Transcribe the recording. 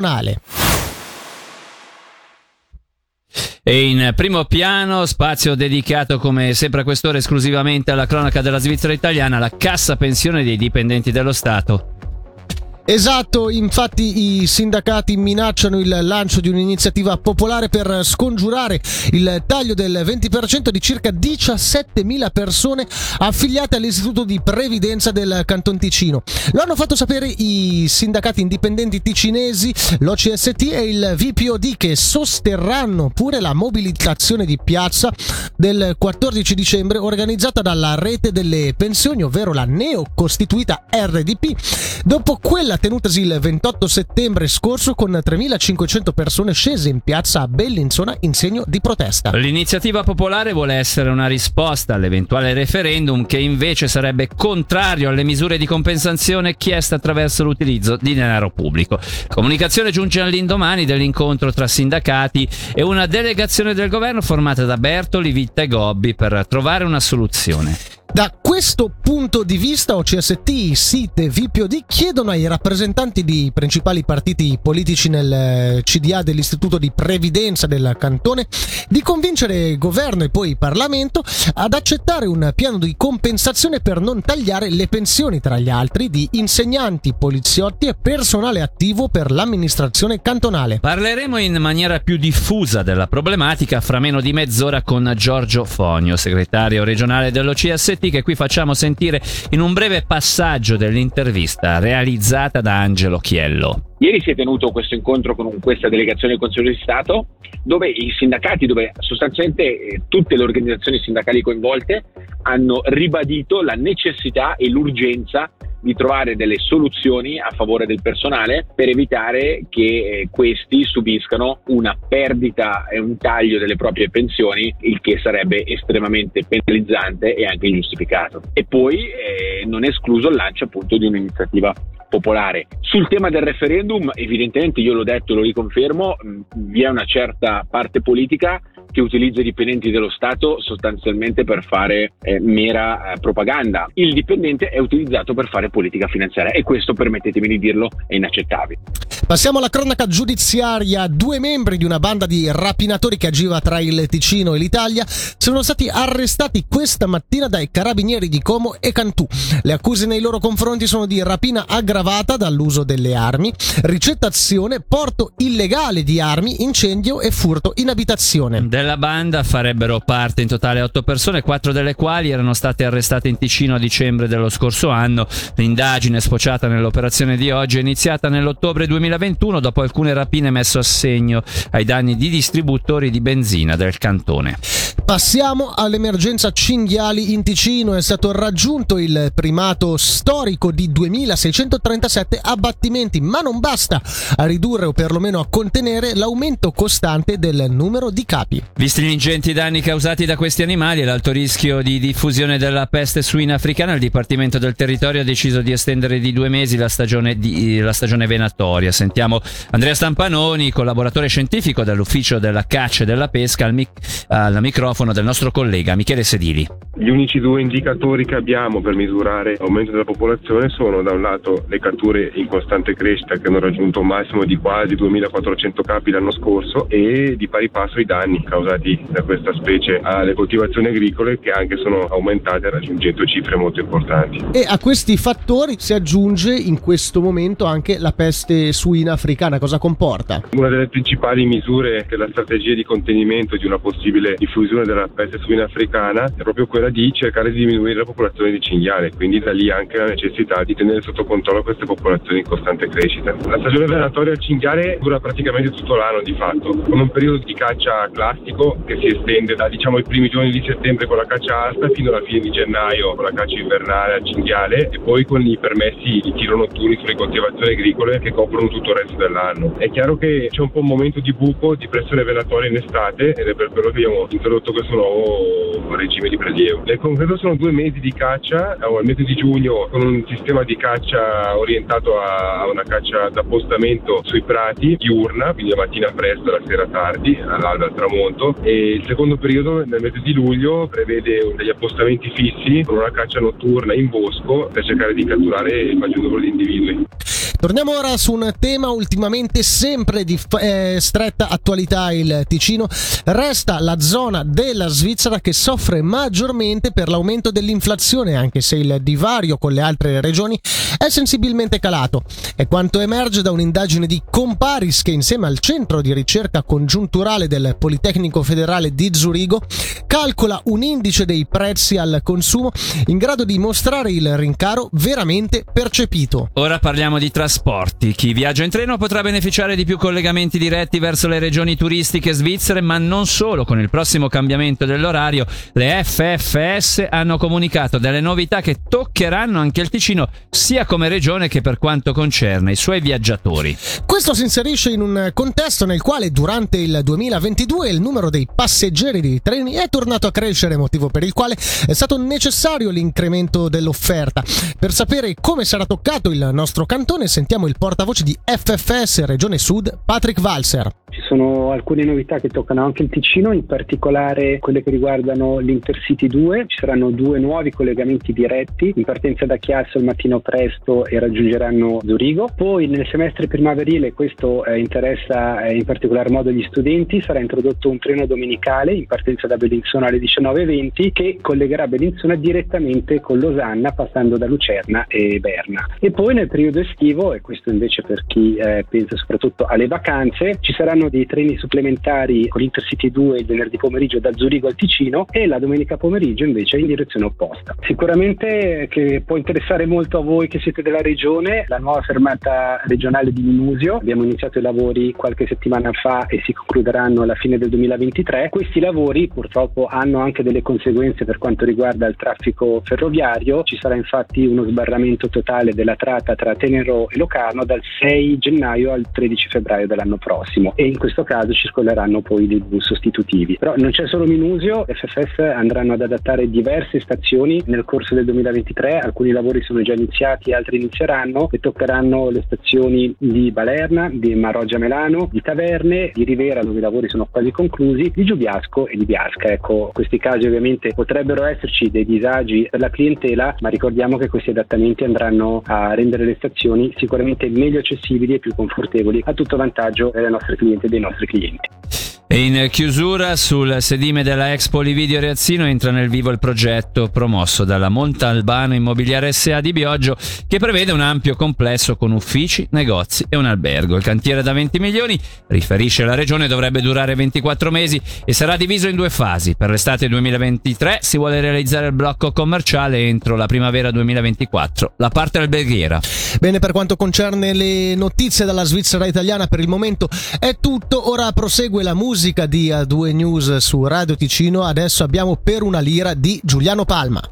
cantonale. E in primo piano, spazio dedicato come sempre a quest'ora esclusivamente alla cronaca della Svizzera italiana, la cassa pensione dei dipendenti dello Stato. Esatto, infatti i sindacati minacciano il lancio di un'iniziativa popolare per scongiurare il taglio del 20% di circa 17.000 persone affiliate all'Istituto di Previdenza del Canton Ticino. Lo hanno fatto sapere i sindacati indipendenti ticinesi, l'OCST e il VPOD che sosterranno pure la mobilitazione di piazza del 14 dicembre organizzata dalla rete delle pensioni, ovvero la neocostituita RDP, dopo quella tenutasi il 28 settembre scorso con 3.500 persone scese in piazza a Bellinzona in segno di protesta. L'iniziativa popolare vuole essere una risposta all'eventuale referendum che invece sarebbe contrario alle misure di compensazione chieste attraverso l'utilizzo di denaro pubblico. Comunicazione giunge all'indomani dell'incontro tra sindacati e una delegazione del governo formata da Bertoli, Vitta e Gobbi per trovare una soluzione. Da questo punto di vista OCST, SIT e VPOD chiedono ai rappresentanti di principali partiti politici nel eh, CDA dell'Istituto di Previdenza del Cantone di convincere governo e poi Parlamento ad accettare un piano di compensazione per non tagliare le pensioni, tra gli altri, di insegnanti, poliziotti e personale attivo per l'amministrazione cantonale. Parleremo in maniera più diffusa della problematica fra meno di mezz'ora con Giorgio Fonio, segretario regionale dell'OCST che qui facciamo sentire in un breve passaggio dell'intervista realizzata da Angelo Chiello. Ieri si è tenuto questo incontro con questa delegazione del Consiglio di Stato dove i sindacati, dove sostanzialmente eh, tutte le organizzazioni sindacali coinvolte hanno ribadito la necessità e l'urgenza di trovare delle soluzioni a favore del personale per evitare che eh, questi subiscano una perdita e un taglio delle proprie pensioni, il che sarebbe estremamente penalizzante e anche ingiustificato. E poi eh, non è escluso il lancio appunto di un'iniziativa popolare. Sul tema del referendum, evidentemente io l'ho detto e lo riconfermo, vi è una certa parte politica che utilizza i dipendenti dello Stato sostanzialmente per fare eh, mera eh, propaganda. Il dipendente è utilizzato per fare politica finanziaria e questo, permettetemi di dirlo, è inaccettabile. Passiamo alla cronaca giudiziaria. Due membri di una banda di rapinatori che agiva tra il Ticino e l'Italia sono stati arrestati questa mattina dai carabinieri di Como e Cantù. Le accuse nei loro confronti sono di rapina aggravata dall'uso delle armi, ricettazione, porto illegale di armi, incendio e furto in abitazione. Della banda farebbero parte in totale otto persone, quattro delle quali erano state arrestate in Ticino a dicembre dello scorso anno. L'indagine sfociata nell'operazione di oggi è iniziata nell'ottobre 2020 2021 dopo alcune rapine messo a segno ai danni di distributori di benzina del cantone. Passiamo all'emergenza cinghiali in Ticino. È stato raggiunto il primato storico di 2637 abbattimenti, ma non basta a ridurre o perlomeno a contenere l'aumento costante del numero di capi. Visti gli ingenti danni causati da questi animali e l'alto rischio di diffusione della peste suina africana, il Dipartimento del Territorio ha deciso di estendere di due mesi la stagione, di, la stagione venatoria. Sentiamo Andrea Stampanoni, collaboratore scientifico dell'Ufficio della Caccia e della Pesca, al, mic- al microfono del nostro collega Michele Sedili. Gli unici due indicatori che abbiamo per misurare l'aumento della popolazione sono da un lato le catture in costante crescita che hanno raggiunto un massimo di quasi 2400 capi l'anno scorso e di pari passo i danni causati da questa specie alle coltivazioni agricole che anche sono aumentate raggiungendo cifre molto importanti. E a questi fattori si aggiunge in questo momento anche la peste suina africana. Cosa comporta? Una delle principali misure della strategia di contenimento di una possibile diffusione della peste suina africana è proprio quella di cercare di diminuire la popolazione di cinghiale, quindi da lì anche la necessità di tenere sotto controllo queste popolazioni in costante crescita. La stagione venatoria al cinghiale dura praticamente tutto l'anno di fatto, con un periodo di caccia classico che si estende da diciamo i primi giorni di settembre con la caccia asta fino alla fine di gennaio con la caccia invernale al cinghiale e poi con i permessi di tiro notturni sulle coltivazioni agricole che coprono tutto il resto dell'anno. È chiaro che c'è un po' un momento di buco, di pressione venatoria in estate ed è per quello che abbiamo introdotto questo nuovo regime di prelievo. Nel concreto sono due mesi di caccia, al mese di giugno con un sistema di caccia orientato a una caccia d'appostamento sui prati diurna, quindi la mattina presto, la sera tardi, all'alba al tramonto e il secondo periodo nel mese di luglio prevede degli appostamenti fissi con una caccia notturna in bosco per cercare di catturare il maggior numero di individui. Torniamo ora su un tema ultimamente sempre di eh, stretta attualità il Ticino. Resta la zona della Svizzera che soffre maggiormente per l'aumento dell'inflazione, anche se il divario con le altre regioni è sensibilmente calato. È quanto emerge da un'indagine di Comparis che insieme al centro di ricerca congiunturale del Politecnico Federale di Zurigo calcola un indice dei prezzi al consumo in grado di mostrare il rincaro veramente percepito. Ora parliamo di trasporti. Chi viaggia in treno potrà beneficiare di più collegamenti diretti verso le regioni turistiche svizzere, ma non solo. Con il prossimo cambiamento dell'orario, le FFS hanno comunicato delle novità che toccheranno anche il Ticino, sia come regione che per quanto concerne i suoi viaggiatori. Questo si inserisce in un contesto nel quale durante il 2022 il numero dei passeggeri dei treni è tornato a crescere, motivo per il quale è stato necessario l'incremento dell'offerta. Per sapere come sarà toccato il nostro cantone sentiamo il portavoce di FFS Regione Sud, Patrick Walser. Ci sono alcune novità che toccano anche il Ticino, in particolare quelle che riguardano l'Intercity 2. Ci saranno due nuovi collegamenti diretti in partenza da Chiasso il mattino presto e raggiungeranno Zurigo. Poi nel semestre primaverile, questo eh, interessa eh, in particolar modo gli studenti, sarà introdotto un treno domenicale in partenza da Bellinzona alle 19.20 che collegherà Bellinzona direttamente con Losanna passando da Lucerna e Berna. E poi nel periodo estivo, e questo invece per chi eh, pensa soprattutto alle vacanze, ci saranno dei treni supplementari con l'Intercity 2 il venerdì pomeriggio da Zurigo al Ticino e la domenica pomeriggio invece in direzione opposta. Sicuramente che può interessare molto a voi che siete della regione la nuova fermata regionale di Minusio. Abbiamo iniziato i lavori qualche settimana fa e si concluderanno alla fine del 2023. Questi lavori purtroppo hanno anche delle conseguenze per quanto riguarda il traffico ferroviario. Ci sarà infatti uno sbarramento totale della tratta tra Tenero e Locarno dal 6 gennaio al 13 febbraio dell'anno prossimo e in questo caso circoleranno poi dei bus sostitutivi. Però non c'è solo Minusio, FFS andranno ad adattare diverse stazioni nel corso del 2023, alcuni lavori sono già iniziati, altri inizieranno e toccheranno le stazioni di Balerna, di Maroggia Melano, di Taverne, di Rivera dove i lavori sono quasi conclusi, di Giubiasco e di Biasca. Ecco, in questi casi ovviamente potrebbero esserci dei disagi per la clientela, ma ricordiamo che questi adattamenti andranno a rendere le stazioni sicuramente meglio accessibili e più confortevoli a tutto vantaggio delle nostre clienti cliente dei nostri clienti. E in chiusura sul sedime della Expo Lividio Reazzino entra nel vivo il progetto promosso dalla Montalbano Immobiliare SA di Bioggio che prevede un ampio complesso con uffici, negozi e un albergo. Il cantiere da 20 milioni, riferisce la regione, dovrebbe durare 24 mesi e sarà diviso in due fasi. Per l'estate 2023 si vuole realizzare il blocco commerciale entro la primavera 2024, la parte alberghiera. Bene, per quanto concerne le notizie dalla Svizzera italiana per il momento è tutto, ora prosegue la musica musica di A2 News su Radio Ticino, adesso abbiamo Per una lira di Giuliano Palma.